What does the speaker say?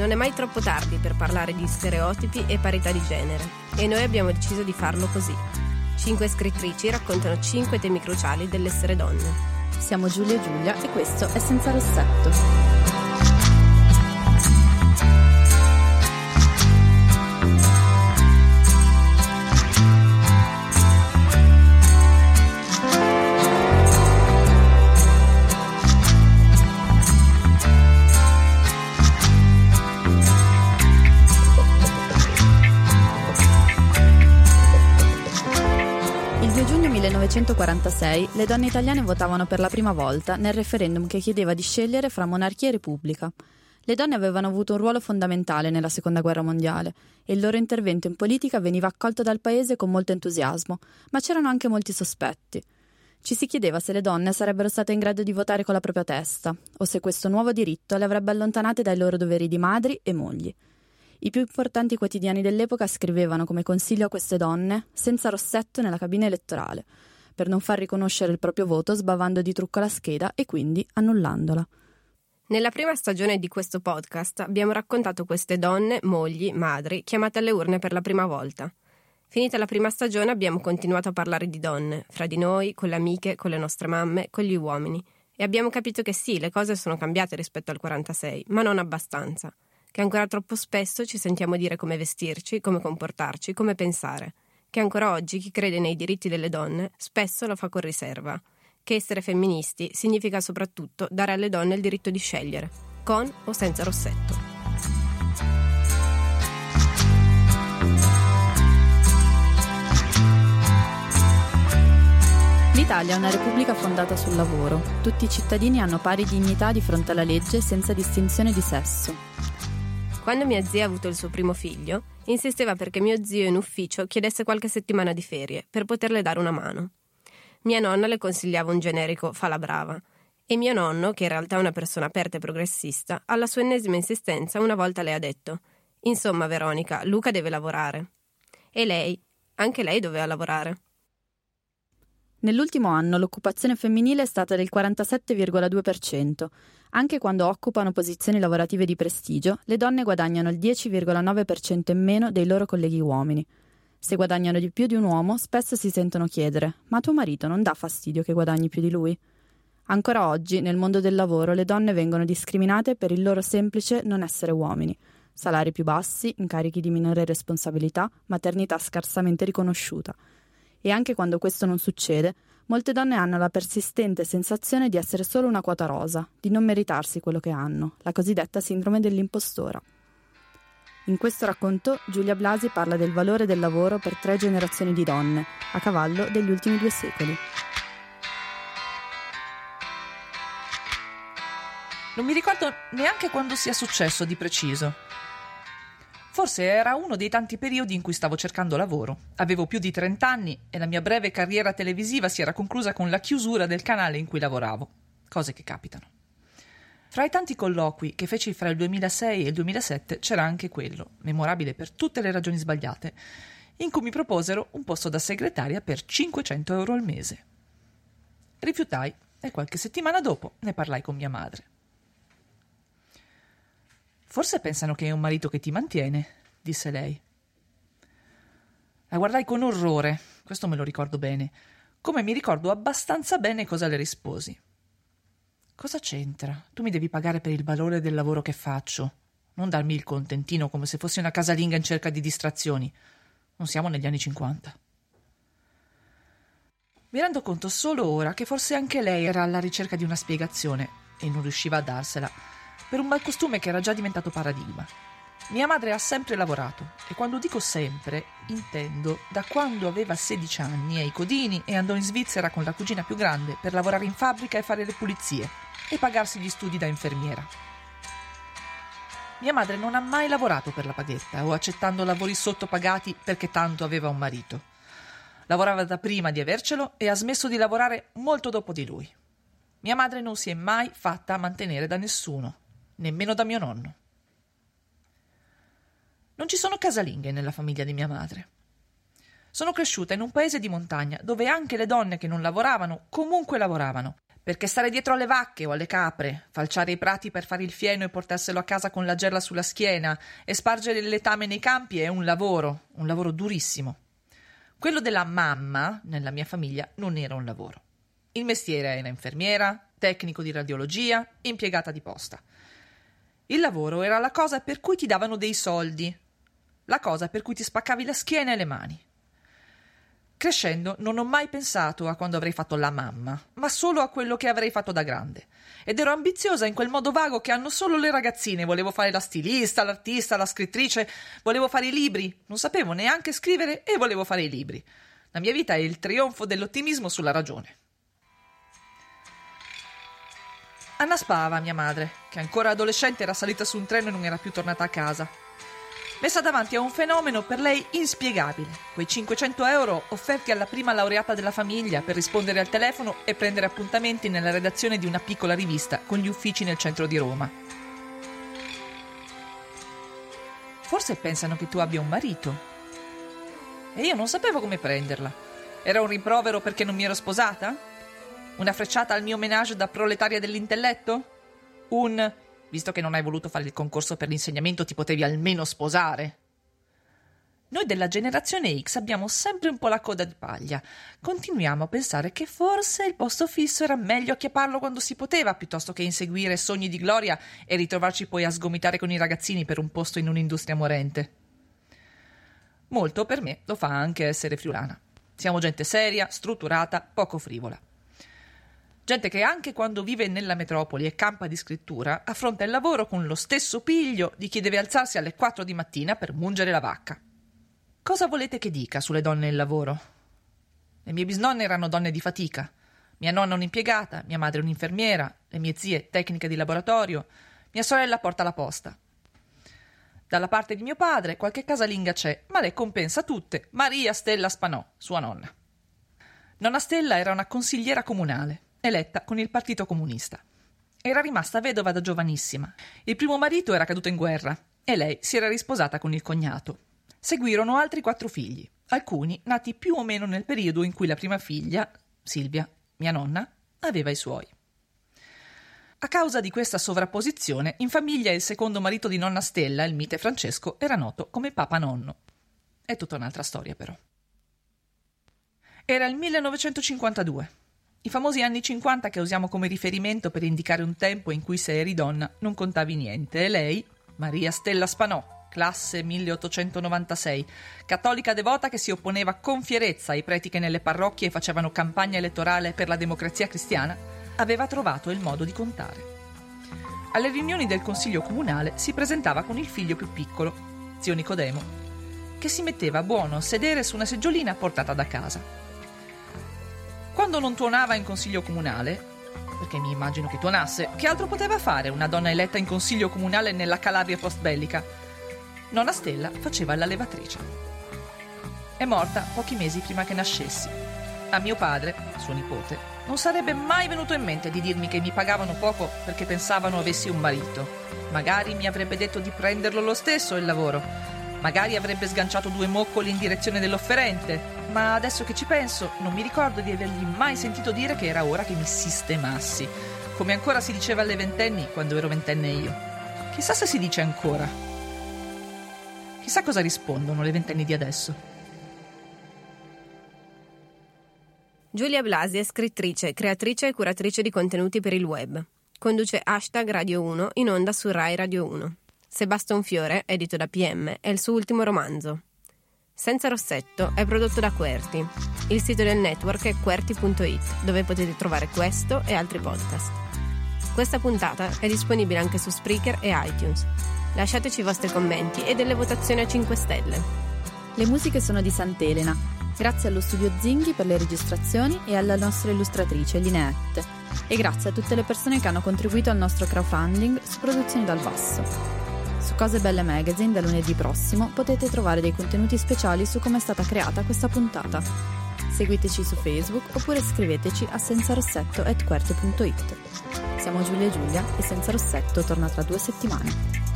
Non è mai troppo tardi per parlare di stereotipi e parità di genere e noi abbiamo deciso di farlo così. Cinque scrittrici raccontano cinque temi cruciali dell'essere donne. Siamo Giulia e Giulia e questo è Senza Rossetto. Il 2 giugno 1946 le donne italiane votavano per la prima volta nel referendum che chiedeva di scegliere fra monarchia e repubblica. Le donne avevano avuto un ruolo fondamentale nella Seconda Guerra Mondiale e il loro intervento in politica veniva accolto dal paese con molto entusiasmo, ma c'erano anche molti sospetti. Ci si chiedeva se le donne sarebbero state in grado di votare con la propria testa o se questo nuovo diritto le avrebbe allontanate dai loro doveri di madri e mogli. I più importanti quotidiani dell'epoca scrivevano come consiglio a queste donne senza rossetto nella cabina elettorale, per non far riconoscere il proprio voto sbavando di trucco la scheda e quindi annullandola. Nella prima stagione di questo podcast abbiamo raccontato queste donne, mogli, madri, chiamate alle urne per la prima volta. Finita la prima stagione abbiamo continuato a parlare di donne, fra di noi, con le amiche, con le nostre mamme, con gli uomini. E abbiamo capito che sì, le cose sono cambiate rispetto al 46, ma non abbastanza che ancora troppo spesso ci sentiamo dire come vestirci, come comportarci, come pensare, che ancora oggi chi crede nei diritti delle donne spesso lo fa con riserva, che essere femministi significa soprattutto dare alle donne il diritto di scegliere, con o senza rossetto. L'Italia è una repubblica fondata sul lavoro. Tutti i cittadini hanno pari dignità di fronte alla legge senza distinzione di sesso. Quando mia zia ha avuto il suo primo figlio, insisteva perché mio zio in ufficio chiedesse qualche settimana di ferie per poterle dare una mano. Mia nonna le consigliava un generico fa la brava e mio nonno, che in realtà è una persona aperta e progressista, alla sua ennesima insistenza una volta le ha detto Insomma, Veronica, Luca deve lavorare. E lei, anche lei doveva lavorare. Nell'ultimo anno l'occupazione femminile è stata del 47,2%. Anche quando occupano posizioni lavorative di prestigio, le donne guadagnano il 10,9% in meno dei loro colleghi uomini. Se guadagnano di più di un uomo, spesso si sentono chiedere: Ma tuo marito non dà fastidio che guadagni più di lui? Ancora oggi, nel mondo del lavoro, le donne vengono discriminate per il loro semplice non essere uomini. Salari più bassi, incarichi di minore responsabilità, maternità scarsamente riconosciuta e anche quando questo non succede, molte donne hanno la persistente sensazione di essere solo una quota rosa, di non meritarsi quello che hanno, la cosiddetta sindrome dell'impostora. In questo racconto Giulia Blasi parla del valore del lavoro per tre generazioni di donne, a cavallo degli ultimi due secoli. Non mi ricordo neanche quando sia successo di preciso. Forse era uno dei tanti periodi in cui stavo cercando lavoro. Avevo più di 30 anni e la mia breve carriera televisiva si era conclusa con la chiusura del canale in cui lavoravo. Cose che capitano. Fra i tanti colloqui che feci fra il 2006 e il 2007 c'era anche quello, memorabile per tutte le ragioni sbagliate, in cui mi proposero un posto da segretaria per 500 euro al mese. Rifiutai e qualche settimana dopo ne parlai con mia madre. Forse pensano che è un marito che ti mantiene, disse lei. La guardai con orrore, questo me lo ricordo bene, come mi ricordo abbastanza bene cosa le risposi. Cosa c'entra? Tu mi devi pagare per il valore del lavoro che faccio, non darmi il contentino come se fossi una casalinga in cerca di distrazioni. Non siamo negli anni cinquanta. Mi rendo conto solo ora che forse anche lei era alla ricerca di una spiegazione e non riusciva a darsela per un malcostume che era già diventato paradigma. Mia madre ha sempre lavorato e quando dico sempre intendo da quando aveva 16 anni ai codini e andò in Svizzera con la cugina più grande per lavorare in fabbrica e fare le pulizie e pagarsi gli studi da infermiera. Mia madre non ha mai lavorato per la paghetta o accettando lavori sottopagati perché tanto aveva un marito. Lavorava da prima di avercelo e ha smesso di lavorare molto dopo di lui. Mia madre non si è mai fatta mantenere da nessuno nemmeno da mio nonno. Non ci sono casalinghe nella famiglia di mia madre. Sono cresciuta in un paese di montagna dove anche le donne che non lavoravano comunque lavoravano, Perché stare dietro alle vacche o alle capre, falciare i prati per fare il fieno e portarselo a casa con la gerla sulla schiena e spargere il letame nei campi è un lavoro, un lavoro durissimo. Quello della mamma, nella mia famiglia, non era un lavoro. Il mestiere era infermiera, tecnico di radiologia, impiegata di posta. Il lavoro era la cosa per cui ti davano dei soldi, la cosa per cui ti spaccavi la schiena e le mani. Crescendo non ho mai pensato a quando avrei fatto la mamma, ma solo a quello che avrei fatto da grande. Ed ero ambiziosa in quel modo vago che hanno solo le ragazzine. Volevo fare la stilista, l'artista, la scrittrice, volevo fare i libri. Non sapevo neanche scrivere e volevo fare i libri. La mia vita è il trionfo dell'ottimismo sulla ragione. Anna Spava, mia madre, che ancora adolescente era salita su un treno e non era più tornata a casa messa davanti a un fenomeno per lei inspiegabile, quei 500 euro offerti alla prima laureata della famiglia per rispondere al telefono e prendere appuntamenti nella redazione di una piccola rivista con gli uffici nel centro di Roma. Forse pensano che tu abbia un marito. E io non sapevo come prenderla. Era un rimprovero perché non mi ero sposata? Una frecciata al mio menage da proletaria dell'intelletto? Un Visto che non hai voluto fare il concorso per l'insegnamento, ti potevi almeno sposare. Noi della generazione X abbiamo sempre un po' la coda di paglia. Continuiamo a pensare che forse il posto fisso era meglio acchiapparlo quando si poteva, piuttosto che inseguire sogni di gloria e ritrovarci poi a sgomitare con i ragazzini per un posto in un'industria morente. Molto per me lo fa anche essere friulana. Siamo gente seria, strutturata, poco frivola. Gente che anche quando vive nella metropoli e campa di scrittura affronta il lavoro con lo stesso piglio di chi deve alzarsi alle 4 di mattina per mungere la vacca. Cosa volete che dica sulle donne il lavoro? Le mie bisnonne erano donne di fatica. Mia nonna un'impiegata, mia madre un'infermiera, le mie zie tecniche di laboratorio, mia sorella porta la posta. Dalla parte di mio padre qualche casalinga c'è, ma le compensa tutte Maria Stella Spanò, sua nonna. Nonna Stella era una consigliera comunale eletta con il Partito Comunista. Era rimasta vedova da giovanissima. Il primo marito era caduto in guerra e lei si era risposata con il cognato. Seguirono altri quattro figli, alcuni nati più o meno nel periodo in cui la prima figlia, Silvia, mia nonna, aveva i suoi. A causa di questa sovrapposizione, in famiglia il secondo marito di nonna Stella, il mite Francesco, era noto come Papa Nonno. È tutta un'altra storia, però. Era il 1952. I famosi anni 50 che usiamo come riferimento per indicare un tempo in cui se eri donna non contavi niente. E lei, Maria Stella Spanò, classe 1896, cattolica devota che si opponeva con fierezza ai preti che nelle parrocchie facevano campagna elettorale per la democrazia cristiana, aveva trovato il modo di contare. Alle riunioni del consiglio comunale si presentava con il figlio più piccolo, zio Nicodemo, che si metteva buono a sedere su una seggiolina portata da casa quando non tuonava in consiglio comunale, perché mi immagino che tuonasse, che altro poteva fare una donna eletta in consiglio comunale nella Calabria post-bellica? Nonna Stella faceva la levatrice. È morta pochi mesi prima che nascessi. A mio padre, suo nipote, non sarebbe mai venuto in mente di dirmi che mi pagavano poco perché pensavano avessi un marito. Magari mi avrebbe detto di prenderlo lo stesso il lavoro. Magari avrebbe sganciato due moccoli in direzione dell'offerente, ma adesso che ci penso, non mi ricordo di avergli mai sentito dire che era ora che mi sistemassi, come ancora si diceva alle ventenni quando ero ventenne io. Chissà se si dice ancora. Chissà cosa rispondono le ventenni di adesso. Giulia Blasi è scrittrice, creatrice e curatrice di contenuti per il web. Conduce hashtag Radio 1 in onda su Rai Radio 1. Sebastian Fiore, edito da PM, è il suo ultimo romanzo. Senza Rossetto è prodotto da Querti. Il sito del network è querti.it, dove potete trovare questo e altri podcast. Questa puntata è disponibile anche su Spreaker e iTunes. Lasciateci i vostri commenti e delle votazioni a 5 stelle. Le musiche sono di Sant'Elena. Grazie allo studio Zinghi per le registrazioni e alla nostra illustratrice Lineette. E grazie a tutte le persone che hanno contribuito al nostro crowdfunding su Produzioni dal Basso. Cose Belle Magazine da lunedì prossimo potete trovare dei contenuti speciali su come è stata creata questa puntata. Seguiteci su Facebook oppure scriveteci a senzarossetto.it. Siamo Giulia e Giulia e Senza Rossetto torna tra due settimane.